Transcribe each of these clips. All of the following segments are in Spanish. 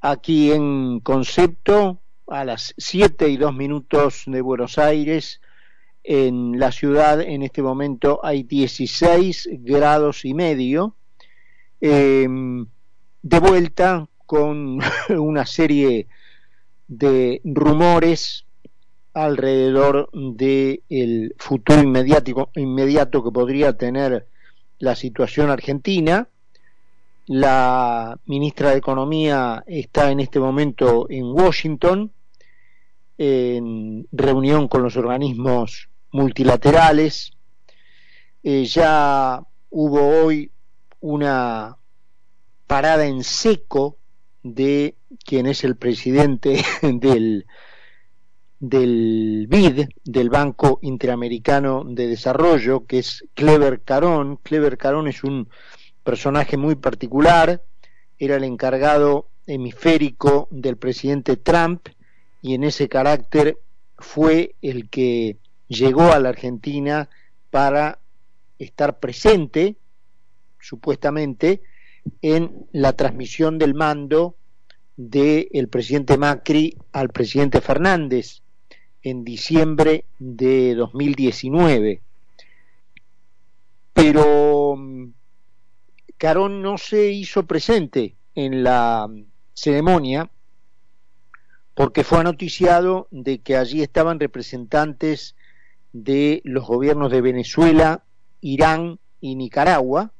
aquí en concepto a las 7 y 2 minutos de Buenos Aires. En la ciudad en este momento hay 16 grados y medio. Em, de vuelta con una serie de rumores alrededor del el futuro inmediato que podría tener la situación argentina. La ministra de Economía está en este momento en Washington en reunión con los organismos multilaterales. Eh, ya hubo hoy una parada en seco de quien es el presidente del, del BID, del Banco Interamericano de Desarrollo, que es Clever Carón. Clever Carón es un personaje muy particular, era el encargado hemisférico del presidente Trump y en ese carácter fue el que llegó a la Argentina para estar presente, supuestamente, en la transmisión del mando del presidente Macri al presidente Fernández en diciembre de 2019. Pero mm, Carón no se hizo presente en la ceremonia porque fue noticiado de que allí estaban representantes de los gobiernos de Venezuela, Irán y Nicaragua,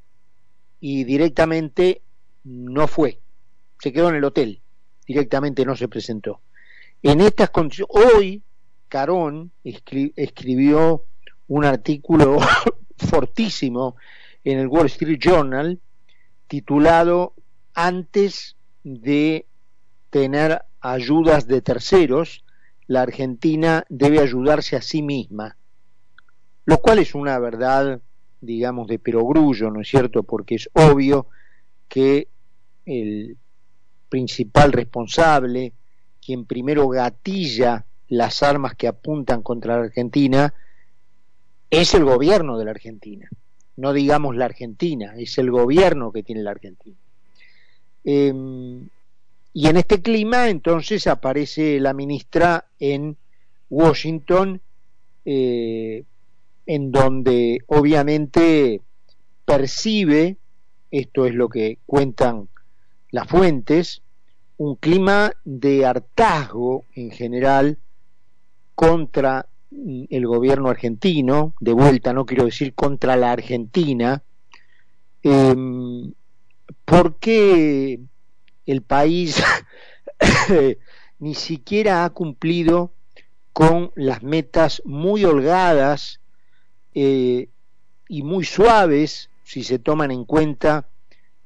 y directamente no fue, se quedó en el hotel, directamente no se presentó. En estas condiciones, hoy Carón escribió un artículo fortísimo en el Wall Street Journal titulado Antes de tener ayudas de terceros, la Argentina debe ayudarse a sí misma, lo cual es una verdad, digamos, de perogrullo, ¿no es cierto? Porque es obvio que el principal responsable, quien primero gatilla las armas que apuntan contra la Argentina, es el gobierno de la Argentina. No digamos la Argentina, es el gobierno que tiene la Argentina. Em, y en este clima, entonces, aparece la ministra en Washington, eh, en donde obviamente percibe, esto es lo que cuentan las fuentes, un clima de hartazgo en general contra el gobierno argentino, de vuelta no quiero decir contra la Argentina, eh, porque el país ni siquiera ha cumplido con las metas muy holgadas eh, y muy suaves, si se toman en cuenta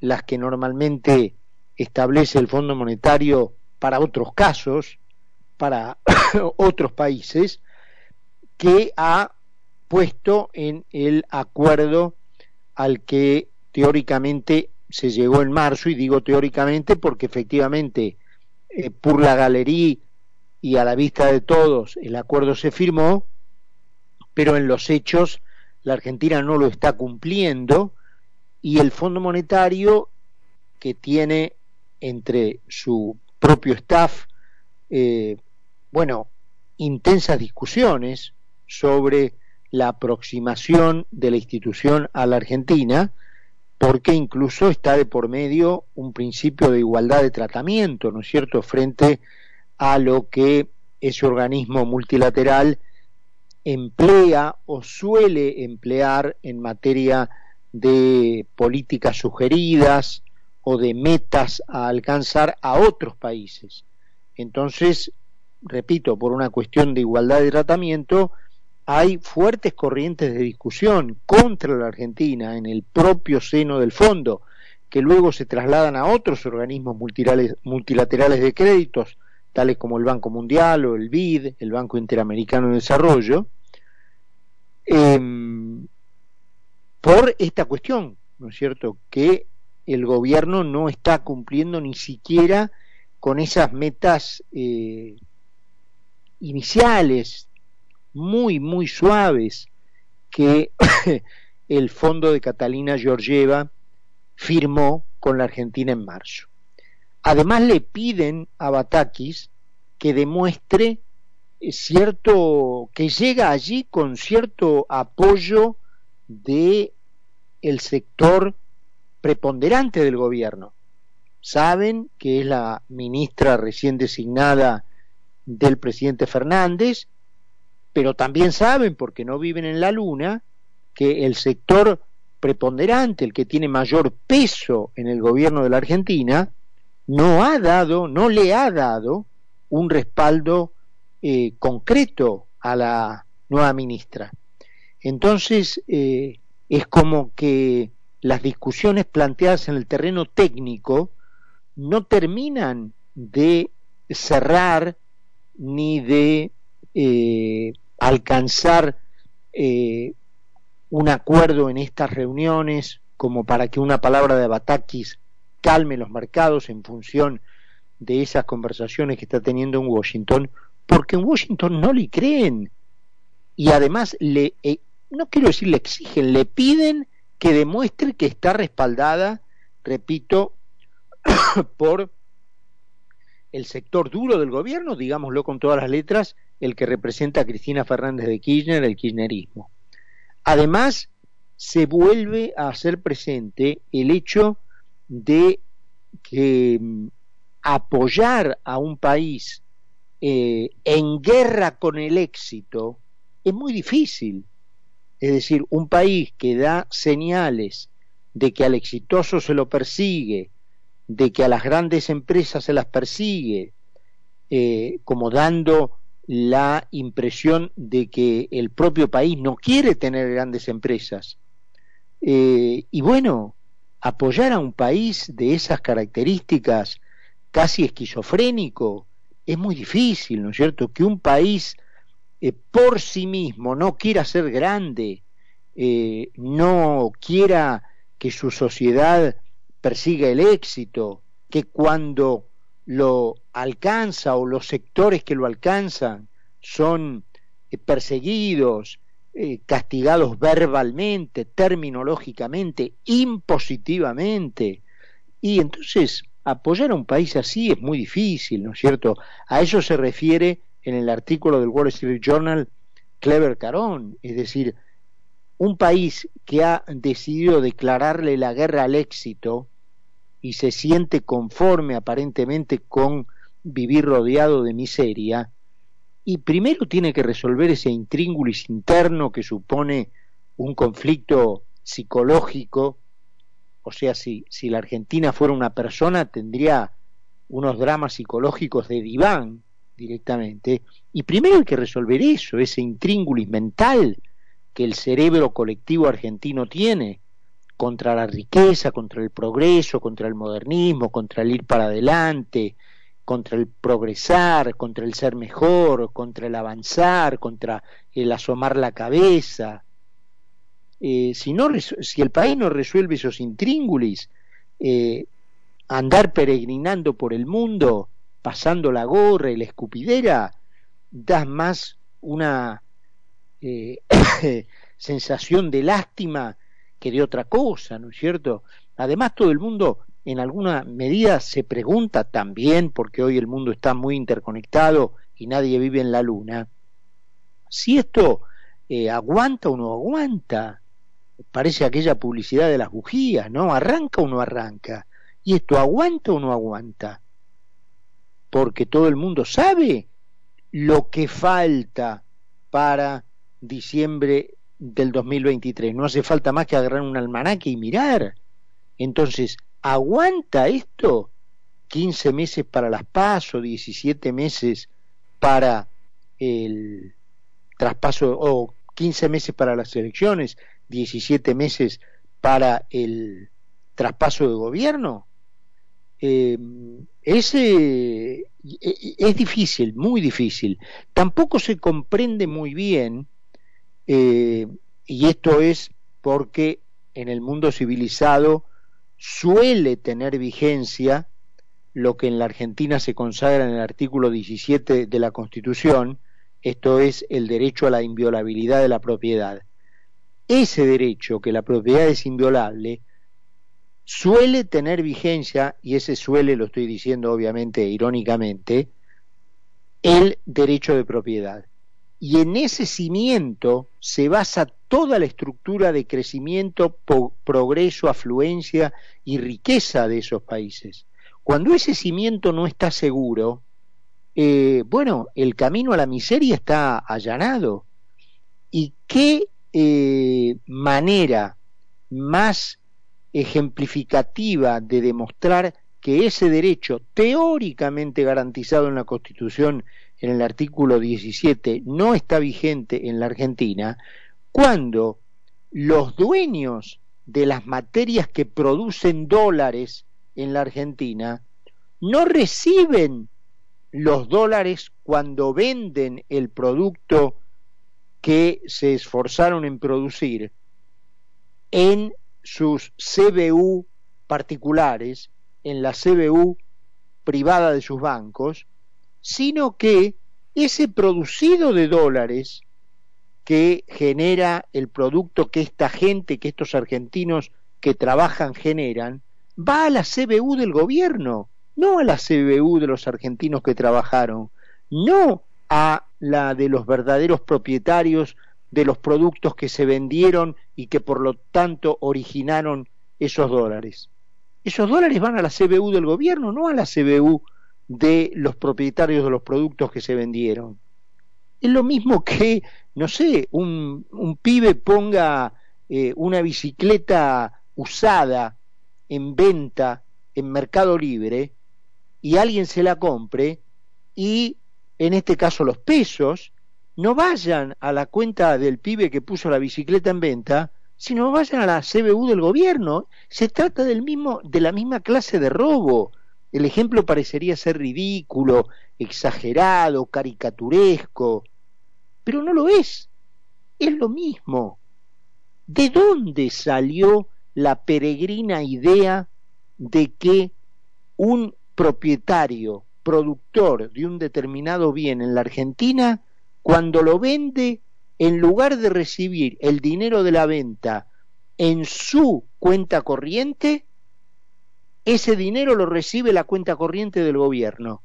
las que normalmente establece el Fondo Monetario para otros casos, para otros países, que ha puesto en el acuerdo al que teóricamente se llegó en marzo, y digo teóricamente porque efectivamente eh, por la galería y a la vista de todos el acuerdo se firmó, pero en los hechos la Argentina no lo está cumpliendo y el Fondo Monetario que tiene entre su propio staff, eh, bueno, intensas discusiones sobre la aproximación de la institución a la Argentina, porque incluso está de por medio un principio de igualdad de tratamiento, ¿no es cierto?, frente a lo que ese organismo multilateral emplea o suele emplear en materia de políticas sugeridas o de metas a alcanzar a otros países. Entonces, repito, por una cuestión de igualdad de tratamiento, hay fuertes corrientes de discusión contra la Argentina en el propio seno del fondo, que luego se trasladan a otros organismos multilaterales de créditos, tales como el Banco Mundial o el BID, el Banco Interamericano de Desarrollo, em, por esta cuestión, ¿no es cierto?, que el gobierno no está cumpliendo ni siquiera con esas metas eh, iniciales muy, muy suaves que el fondo de Catalina Georgieva firmó con la Argentina en marzo. Además le piden a Batakis que demuestre eh, cierto, que llega allí con cierto apoyo de el sector preponderante del gobierno. Saben que es la ministra recién designada del presidente Fernández, pero también saben, porque no viven en la luna, que el sector preponderante, el que tiene mayor peso en el gobierno de la Argentina, no ha dado, no le ha dado un respaldo eh, concreto a la nueva ministra. Entonces, eh, es como que las discusiones planteadas en el terreno técnico no terminan de cerrar ni de eh, alcanzar eh, un acuerdo en estas reuniones como para que una palabra de Batakis calme los mercados en función de esas conversaciones que está teniendo en Washington, porque en Washington no le creen. Y además le, eh, no quiero decir le exigen, le piden que demuestre que está respaldada, repito, por el sector duro del gobierno, digámoslo con todas las letras, el que representa a Cristina Fernández de Kirchner, el kirchnerismo. Además, se vuelve a hacer presente el hecho de que mm, apoyar a un país eh, en guerra con el éxito es muy difícil. Es decir, un país que da señales de que al exitoso se lo persigue, de que a las grandes empresas se las persigue, eh, como dando la impresión de que el propio país no quiere tener grandes empresas. Eh, y bueno, apoyar a un país de esas características casi esquizofrénico es muy difícil, ¿no es cierto? Que un país eh, por sí mismo no quiera ser grande, no quiera que su sociedad persiga el éxito, que cuando lo alcanza o los sectores que lo alcanzan son eh, perseguidos, eh, castigados verbalmente, terminológicamente, impositivamente. Y entonces apoyar a un país así es muy difícil, ¿no es cierto? A eso se refiere en el artículo del Wall Street Journal Clever Carón, es decir, un país que ha decidido declararle la guerra al éxito y se siente conforme aparentemente con vivir rodeado de miseria, y primero tiene que resolver ese intríngulis interno que supone un conflicto psicológico, o sea, si, si la Argentina fuera una persona tendría unos dramas psicológicos de diván directamente, y primero hay que resolver eso, ese intríngulis mental, que el cerebro colectivo argentino tiene contra la riqueza, contra el progreso, contra el modernismo, contra el ir para adelante, contra el progresar, contra el ser mejor, contra el avanzar, contra el asomar la cabeza. Eh, si, no, si el país no resuelve esos intríngulis, eh, andar peregrinando por el mundo, pasando la gorra y la escupidera, da más una eh, sensación de lástima que de otra cosa, ¿no es cierto? Además, todo el mundo en alguna medida se pregunta también, porque hoy el mundo está muy interconectado y nadie vive en la luna, si esto eh, aguanta o no aguanta. Parece aquella publicidad de las bujías, ¿no? ¿Arranca o no arranca? ¿Y esto aguanta o no aguanta? Porque todo el mundo sabe lo que falta para diciembre del 2023. No hace falta más que agarrar un almanaque y mirar. Entonces, ¿aguanta esto? 15 meses para las PASO, 17 meses para el traspaso, o 15 meses para las elecciones, 17 meses para el traspaso de gobierno. Eh, ese e, e, es difícil, muy difícil. Tampoco se comprende muy bien eh, y esto es porque en el mundo civilizado suele tener vigencia lo que en la Argentina se consagra en el artículo 17 de la Constitución, esto es el derecho a la inviolabilidad de la propiedad. Ese derecho, que la propiedad es inviolable, suele tener vigencia, y ese suele lo estoy diciendo obviamente irónicamente, el derecho de propiedad. Y en ese cimiento se basa toda la estructura de crecimiento, progreso, afluencia y riqueza de esos países. Cuando ese cimiento no está seguro, eh, bueno, el camino a la miseria está allanado. ¿Y qué eh, manera más ejemplificativa de demostrar que ese derecho teóricamente garantizado en la Constitución en el artículo 17 no está vigente en la Argentina, cuando los dueños de las materias que producen dólares en la Argentina no reciben los dólares cuando venden el producto que se esforzaron en producir en sus CBU particulares, en la CBU privada de sus bancos, sino que ese producido de dólares que genera el producto que esta gente, que estos argentinos que trabajan generan, va a la CBU del gobierno, no a la CBU de los argentinos que trabajaron, no a la de los verdaderos propietarios de los productos que se vendieron y que por lo tanto originaron esos dólares. Esos dólares van a la CBU del gobierno, no a la CBU de los propietarios de los productos que se vendieron. Es lo mismo que, no sé, un, un pibe ponga eh, una bicicleta usada en venta en Mercado Libre y alguien se la compre y, en este caso, los pesos no vayan a la cuenta del pibe que puso la bicicleta en venta, sino vayan a la CBU del gobierno. Se trata del mismo, de la misma clase de robo. El ejemplo parecería ser ridículo, exagerado, caricaturesco, pero no lo es. Es lo mismo. ¿De dónde salió la peregrina idea de que un propietario, productor de un determinado bien en la Argentina, cuando lo vende, en lugar de recibir el dinero de la venta en su cuenta corriente, ese dinero lo recibe la cuenta corriente del gobierno.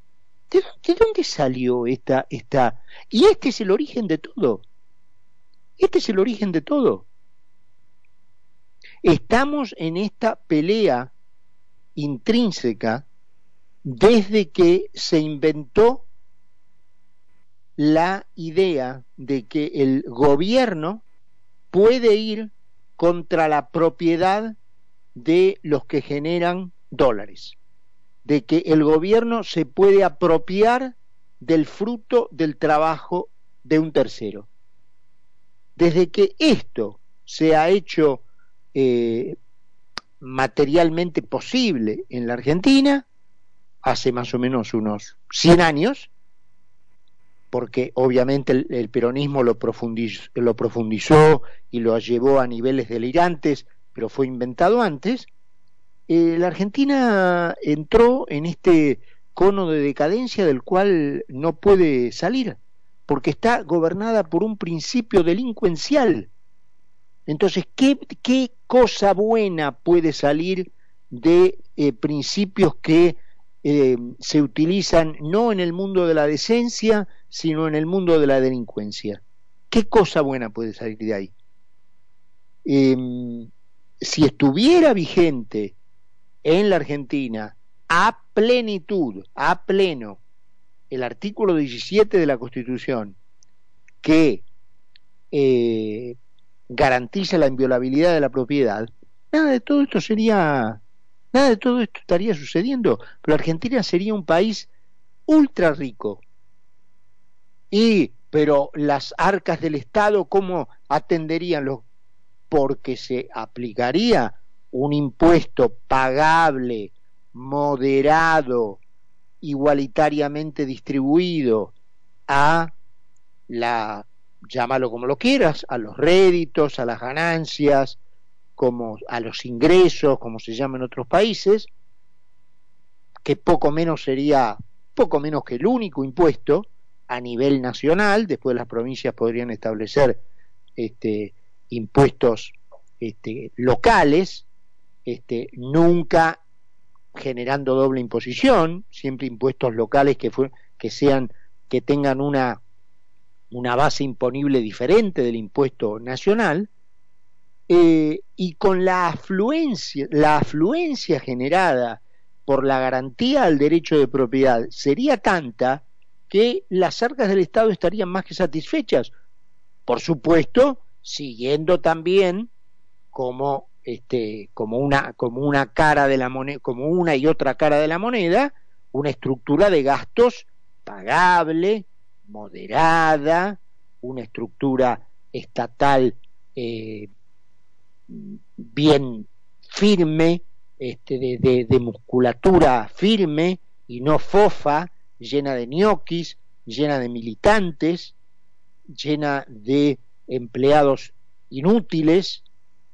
¿De, dónde salió esta, esta? Y este es el origen de todo. Este es el origen de todo. Estamos en esta pelea intrínseca desde que se inventó la idea de que el gobierno puede ir contra la propiedad de los que generan dólares, de que el gobierno se puede apropiar del fruto del trabajo de un tercero. Desde que esto se ha hecho eh, materialmente posible en la Argentina, hace más o menos unos 100 años, porque obviamente el, peronismo lo lo profundizó, y lo llevó a niveles delirantes, pero fue inventado antes, eh, la Argentina entró en este cono de decadencia del cual no puede salir, porque está gobernada por un principio delincuencial. Entonces, ¿qué, cosa buena puede salir de eh, principios que eh, se utilizan no en el mundo de la decencia, sino en el mundo de la delincuencia. ¿Qué cosa buena puede salir de ahí? Em, si estuviera vigente en la Argentina a plenitud, a pleno, el artículo 17 de la Constitución que eh, garantiza la inviolabilidad de la propiedad, nada de todo esto sería Nada de todo esto estaría sucediendo, pero Argentina sería un país ultra rico. Y, pero las arcas del Estado, ¿cómo atenderían los? Porque se aplicaría un impuesto pagable, moderado, igualitariamente distribuido a la, llámalo como lo quieras, a los réditos, a las ganancias, como a los ingresos, como se llama en otros países, que poco menos sería, poco menos que el único impuesto a nivel nacional, después las provincias podrían establecer este, impuestos este, locales, este, nunca generando doble imposición, siempre impuestos locales que, sean que tengan una una base imponible diferente del impuesto nacional eh, y con la afluencia la afluencia generada por la garantía al derecho de propiedad sería tanta que las arcas del Estado estarían más que satisfechas. Por supuesto siguiendo también como este, como una, como una cara de la moneda, como una y otra cara de la moneda, una estructura de gastos pagable, moderada, una estructura estatal eh, bien firme, este, de, de, musculatura firme y no fofa, llena de ñoquis, llena de militantes, llena de empleados inútiles,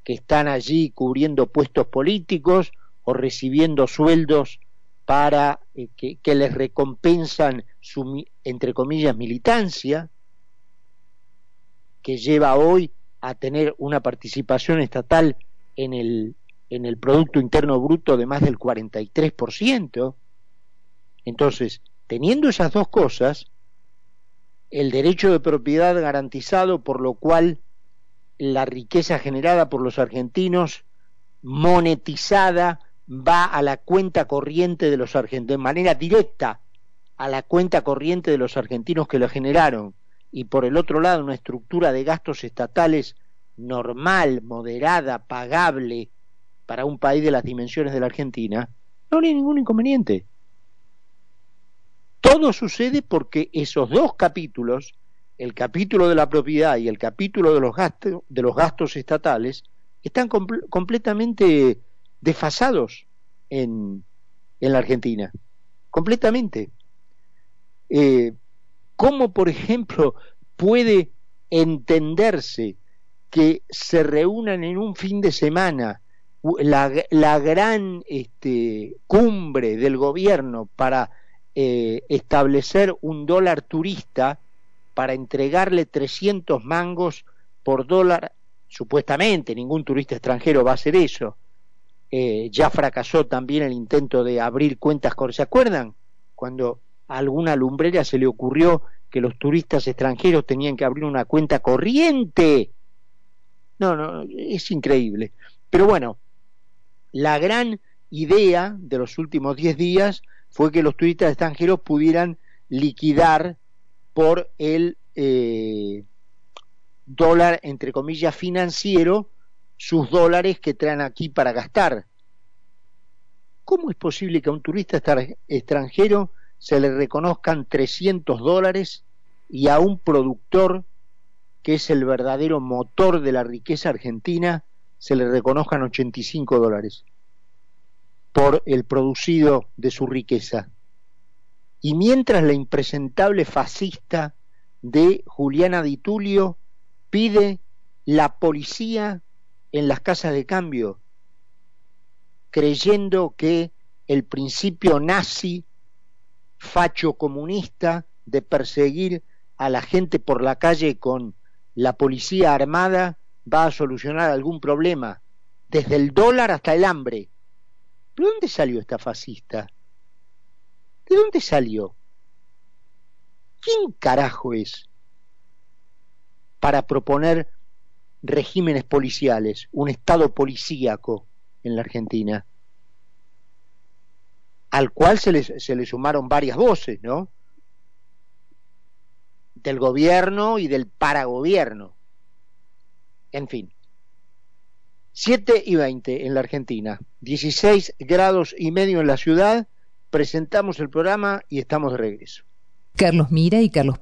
que están allí cubriendo puestos políticos o recibiendo sueldos para eh, que, les recompensan su, entre comillas, militancia, que lleva hoy a tener una participación estatal en el, en el Producto Interno Bruto de más del 43%. Entonces, teniendo esas dos cosas, el derecho de propiedad garantizado, por lo cual la riqueza generada por los argentinos monetizada va a la cuenta corriente de los argentinos, de manera directa a la cuenta corriente de los argentinos que lo generaron, y por el otro lado una estructura de gastos estatales normal, moderada, pagable para un país de las dimensiones de la Argentina, no hay ningún inconveniente. Todo sucede porque esos dos capítulos el capítulo de la propiedad y el capítulo de los gastos, de los gastos estatales están completamente desfasados en, en, la Argentina. Completamente. Eh, ¿Cómo, por ejemplo, puede entenderse que se reúnan en un fin de semana la, gran este, cumbre del gobierno para eh, establecer un dólar turista para entregarle 300 mangos por dólar, supuestamente ningún turista extranjero va a hacer eso. Eh, ya fracasó también el intento de abrir cuentas con... ¿Se acuerdan? Cuando a alguna lumbrera se le ocurrió que los turistas extranjeros tenían que abrir una cuenta corriente. No, no, es increíble. Pero bueno, la gran idea de los últimos 10 días fue que los turistas extranjeros pudieran liquidar por el eh, dólar, entre comillas, financiero, sus dólares que traen aquí para gastar. ¿Cómo es posible que a un turista extranjero se le reconozcan 300 dólares y a un productor que es el verdadero motor de la riqueza argentina se le reconozcan 85 dólares por el producido de su riqueza? Y mientras la impresentable fascista de Juliana Di Tulio pide la policía en las casas de cambio, creyendo que el principio nazi, facho comunista, de perseguir a la gente por la calle con la policía armada va a solucionar algún problema, desde el dólar hasta el hambre. ¿De dónde salió esta fascista? ¿De dónde salió? ¿Quién carajo es para proponer regímenes policiales, un Estado policíaco en la Argentina? Al cual se le, se sumaron varias voces, ¿no? Del gobierno y del paragobierno. En fin. 7 y 20 en la Argentina, 16 grados y medio en la ciudad, presentamos el programa y estamos de regreso. Carlos Mira y Carlos